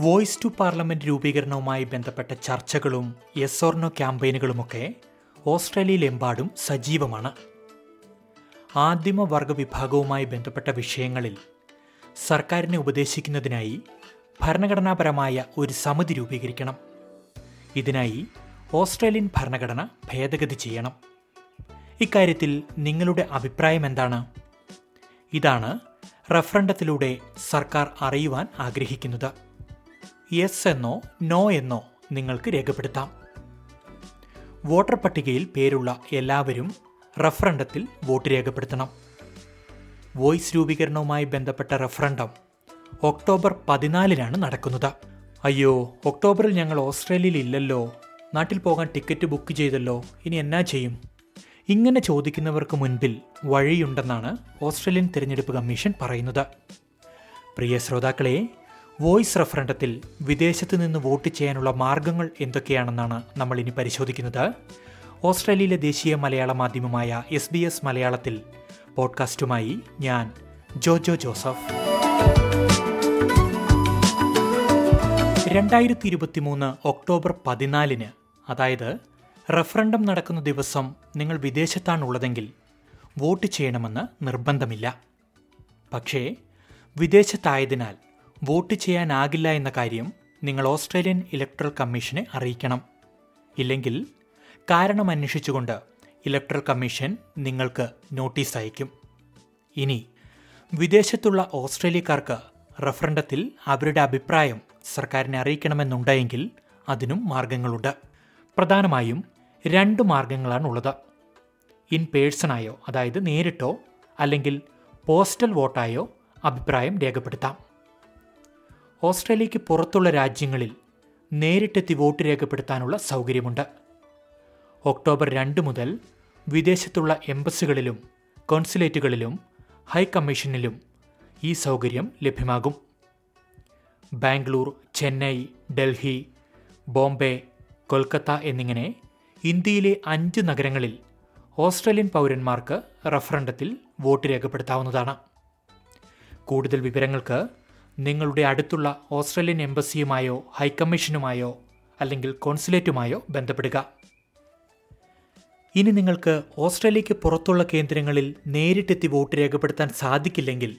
Voice to parliament രൂപീകരണവുമായി ബന്ധപ്പെട്ട ചർച്ചകളും yes or no ക്യാമ്പയിനുകളുമൊക്കെ ഓസ്ട്രേലിയയിലെമ്പാടും സജീവമാണ്. ആദ്യമ വർഗ വിഭാഗവുമായി ബന്ധപ്പെട്ട വിഷയങ്ങളിൽ സർക്കാരിനെ ഉപദേശിക്കുന്നതിനായി ഭരണഘടനാപരമായ ഒരു സമിതി രൂപീകരിക്കണം. ഇതിനായി ഓസ്ട്രേലിയൻ ഭരണഘടന ഭേദഗതി ചെയ്യണം. ഇക്കാര്യത്തിൽ നിങ്ങളുടെ അഭിപ്രായം എന്താണ്? ഇതാണ് റഫറണ്ടത്തിലൂടെ സർക്കാർ അറിയുവാൻ ആഗ്രഹിക്കുന്നത്. യെസ് എന്നോ നോ എന്നോ നിങ്ങൾക്ക് രേഖപ്പെടുത്താം. വോട്ടർ പട്ടികയിൽ പേരുള്ള എല്ലാവരും റഫറണ്ടത്തിൽ വോട്ട് രേഖപ്പെടുത്തണം. വോയിസ് രൂപീകരണവുമായി ബന്ധപ്പെട്ട റഫറണ്ടം ഒക്ടോബർ പതിനാലിനാണ് നടക്കുന്നത്. അയ്യോ ഒക്ടോബറിൽ ഞങ്ങൾ ഓസ്ട്രേലിയയിൽ ഇല്ലല്ലോ. നാട്ടിൽ പോകാൻ ടിക്കറ്റ് ബുക്ക് ചെയ്തല്ലോ. ഇനി എന്നാ ചെയ്യും? ഇങ്ങനെ ചോദിക്കുന്നവർക്ക് മുൻപിൽ വഴിയുണ്ടെന്നാണ് ഓസ്ട്രേലിയൻ തിരഞ്ഞെടുപ്പ് കമ്മീഷൻ പറയുന്നത്. പ്രിയ ശ്രോതാക്കളെ വോയിസ് റഫറണ്ടത്തിൽ വിദേശത്ത് നിന്ന് വോട്ട് ചെയ്യാനുള്ള മാർഗങ്ങൾ എന്തൊക്കെയാണെന്നാണ് നമ്മൾ ഇനി പരിശോധിക്കുന്നത്. ഓസ്ട്രേലിയയിലെ ദേശീയ മലയാള മാധ്യമമായ എസ് ബി എസ് മലയാളത്തിൽ പോഡ്കാസ്റ്റുമായി ഞാൻ ജോജോ ജോസഫ്. രണ്ടായിരത്തി ഇരുപത്തി മൂന്ന് ഒക്ടോബർ പതിനാലിന് അതായത് റഫറൻഡം നടക്കുന്ന ദിവസം നിങ്ങൾ വിദേശത്താണുള്ളതെങ്കിൽ വോട്ട് ചെയ്യണമെന്ന് നിർബന്ധമില്ല. പക്ഷേ വിദേശത്തായതിനാൽ വോട്ട് ചെയ്യാനാകില്ല എന്ന കാര്യം നിങ്ങൾ ഓസ്ട്രേലിയൻ ഇലക്ട്രൽ കമ്മീഷനെ അറിയിക്കണം. ഇല്ലെങ്കിൽ കാരണം അന്വേഷിച്ചുകൊണ്ട് ഇലക്ട്രൽ കമ്മീഷൻ നിങ്ങൾക്ക് നോട്ടീസ് അയക്കും. ഇനി വിദേശത്തുള്ള ഓസ്ട്രേലിയക്കാർക്ക് റഫറൻഡത്തിൽ അവരുടെ അഭിപ്രായം സർക്കാരിനെ അറിയിക്കണമെന്നുണ്ടെങ്കിൽ അതിനും മാർഗങ്ങളുണ്ട്. പ്രധാനമായും രണ്ട് മാർഗങ്ങളാണുള്ളത്. ഇൻ പേഴ്സണായോ അതായത് നേരിട്ടോ അല്ലെങ്കിൽ പോസ്റ്റൽ വോട്ടായോ അഭിപ്രായം രേഖപ്പെടുത്താം. ഓസ്ട്രേലിയയ്ക്ക് പുറത്തുള്ള രാജ്യങ്ങളിൽ നേരിട്ടെത്തി വോട്ട് രേഖപ്പെടുത്താനുള്ള സൗകര്യമുണ്ട്. ഒക്ടോബർ രണ്ട് മുതൽ വിദേശത്തുള്ള എംബസികളിലും കോൺസുലേറ്റുകളിലും ഹൈക്കമ്മീഷനിലും ഈ സൗകര്യം ലഭ്യമാകും. ബാംഗ്ലൂർ ചെന്നൈ ഡൽഹി ബോംബെ കൊൽക്കത്ത എന്നിങ്ങനെ ഇന്ത്യയിലെ അഞ്ച് നഗരങ്ങളിൽ ഓസ്ട്രേലിയൻ പൗരന്മാർക്ക് റഫറണ്ടത്തിൽ വോട്ട് രേഖപ്പെടുത്താവുന്നതാണ്. കൂടുതൽ വിവരങ്ങൾക്ക് നിങ്ങളുടെ അടുത്തുള്ള ഓസ്ട്രേലിയൻ എംബസിയുമായോ ഹൈക്കമ്മീഷനുമായോ അല്ലെങ്കിൽ കോൺസുലേറ്റുമായോ ബന്ധപ്പെടുക. ഇനി നിങ്ങൾക്ക് ഓസ്ട്രേലിയയ്ക്ക് പുറത്തുള്ള കേന്ദ്രങ്ങളിൽ നേരിട്ടെത്തി വോട്ട് രേഖപ്പെടുത്താൻ സാധിക്കില്ലെങ്കിൽ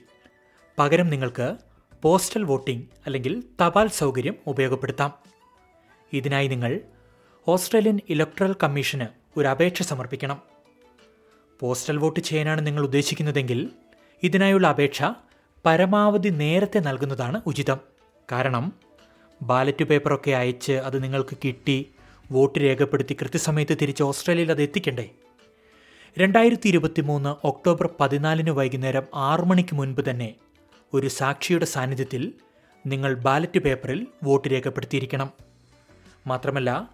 പകരം നിങ്ങൾക്ക് പോസ്റ്റൽ വോട്ടിംഗ് അല്ലെങ്കിൽ തപാൽ സൗകര്യം ഉപയോഗപ്പെടുത്താം. ഇതിനായി നിങ്ങൾ ഓസ്ട്രേലിയൻ ഇലക്ട്രൽ കമ്മീഷന് ഒരു അപേക്ഷ സമർപ്പിക്കണം. പോസ്റ്റൽ വോട്ട് ചെയ്യാനാണ് നിങ്ങൾ ഉദ്ദേശിക്കുന്നതെങ്കിൽ ഇതിനായുള്ള അപേക്ഷ പരമാവധി നേരത്തെ നൽകുന്നതാണ് ഉചിതം. കാരണം ബാലറ്റ് പേപ്പറൊക്കെ അയച്ച് അത് നിങ്ങൾക്ക് കിട്ടി വോട്ട് രേഖപ്പെടുത്തി കൃത്യസമയത്ത് തിരിച്ച് ഓസ്ട്രേലിയയിൽ അത് എത്തിക്കണ്ടേ? രണ്ടായിരത്തി ഇരുപത്തി മൂന്ന് ഒക്ടോബർ പതിനാലിന് വൈകുന്നേരം ആറു മണിക്ക് മുൻപ് തന്നെ ഒരു സാക്ഷിയുടെ സാന്നിധ്യത്തിൽ നിങ്ങൾ ബാലറ്റ് പേപ്പറിൽ വോട്ട് രേഖപ്പെടുത്തിയിരിക്കണം. മാത്രമല്ല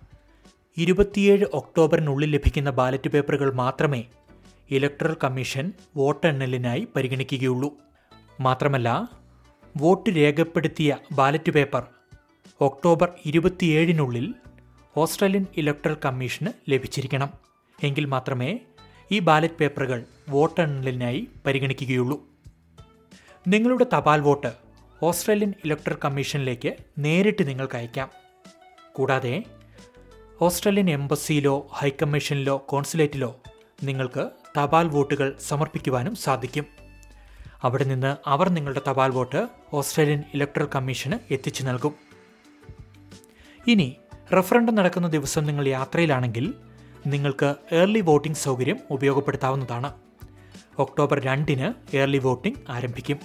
ഇരുപത്തിയേഴ് ഒക്ടോബറിനുള്ളിൽ ലഭിക്കുന്ന ബാലറ്റ് പേപ്പറുകൾ മാത്രമേ ഇലക്ട്രൽ കമ്മീഷൻ വോട്ടെണ്ണലിനായി പരിഗണിക്കുകയുള്ളൂ. മാത്രമല്ല വോട്ട് രേഖപ്പെടുത്തിയ ബാലറ്റ് പേപ്പർ ഒക്ടോബർ ഇരുപത്തിയേഴിനുള്ളിൽ ഓസ്ട്രേലിയൻ ഇലക്ട്രൽ കമ്മീഷന് ലഭിച്ചിരിക്കണം. എങ്കിൽ മാത്രമേ ഈ ബാലറ്റ് പേപ്പറുകൾ വോട്ടെണ്ണലിനായി പരിഗണിക്കുകയുള്ളൂ. നിങ്ങളുടെ തപാൽ വോട്ട് ഓസ്ട്രേലിയൻ ഇലക്ട്രൽ കമ്മീഷനിലേക്ക് നേരിട്ട് നിങ്ങൾക്ക് അയക്കാം. കൂടാതെ ഓസ്ട്രേലിയൻ എംബസിയിലോ ഹൈക്കമ്മീഷനിലോ കോൺസുലേറ്റിലോ നിങ്ങൾക്ക് തപാൽ വോട്ടുകൾ സമർപ്പിക്കുവാനും സാധിക്കും. അവിടെ നിന്ന് അവർ നിങ്ങളുടെ തപാൽ വോട്ട് ഓസ്ട്രേലിയൻ ഇലക്ട്രൽ കമ്മീഷന് എത്തിച്ചു നൽകും. ഇനി റഫറണ്ടം നടക്കുന്ന ദിവസം നിങ്ങൾ യാത്രയിലാണെങ്കിൽ നിങ്ങൾക്ക് ഏർലി വോട്ടിംഗ് സൗകര്യം ഉപയോഗപ്പെടുത്താവുന്നതാണ്. ഒക്ടോബർ രണ്ടിന് ഏർലി വോട്ടിംഗ് ആരംഭിക്കും.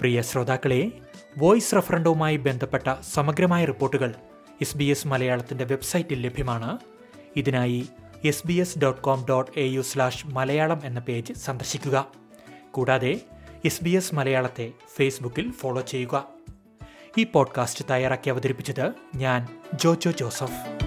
പ്രിയ ശ്രോതാക്കളെ വോയിസ് റഫറൻഡവുമായി ബന്ധപ്പെട്ട സമഗ്രമായ റിപ്പോർട്ടുകൾ എസ് ബി എസ് മലയാളത്തിന്റെ വെബ്സൈറ്റിൽ ലഭ്യമാണ്. ഇതിനായി S B S dot com dot A U slash Malayalam എന്ന പേജ് സന്ദർശിക്കുക. കൂടാതെ എസ് ബി എസ് മലയാളത്തെ ഫേസ്ബുക്കിൽ ഫോളോ ചെയ്യുക. ഈ പോഡ്കാസ്റ്റ് തയ്യാറാക്കി അവതരിപ്പിച്ചത് ഞാൻ ജോജോ ജോസഫ്.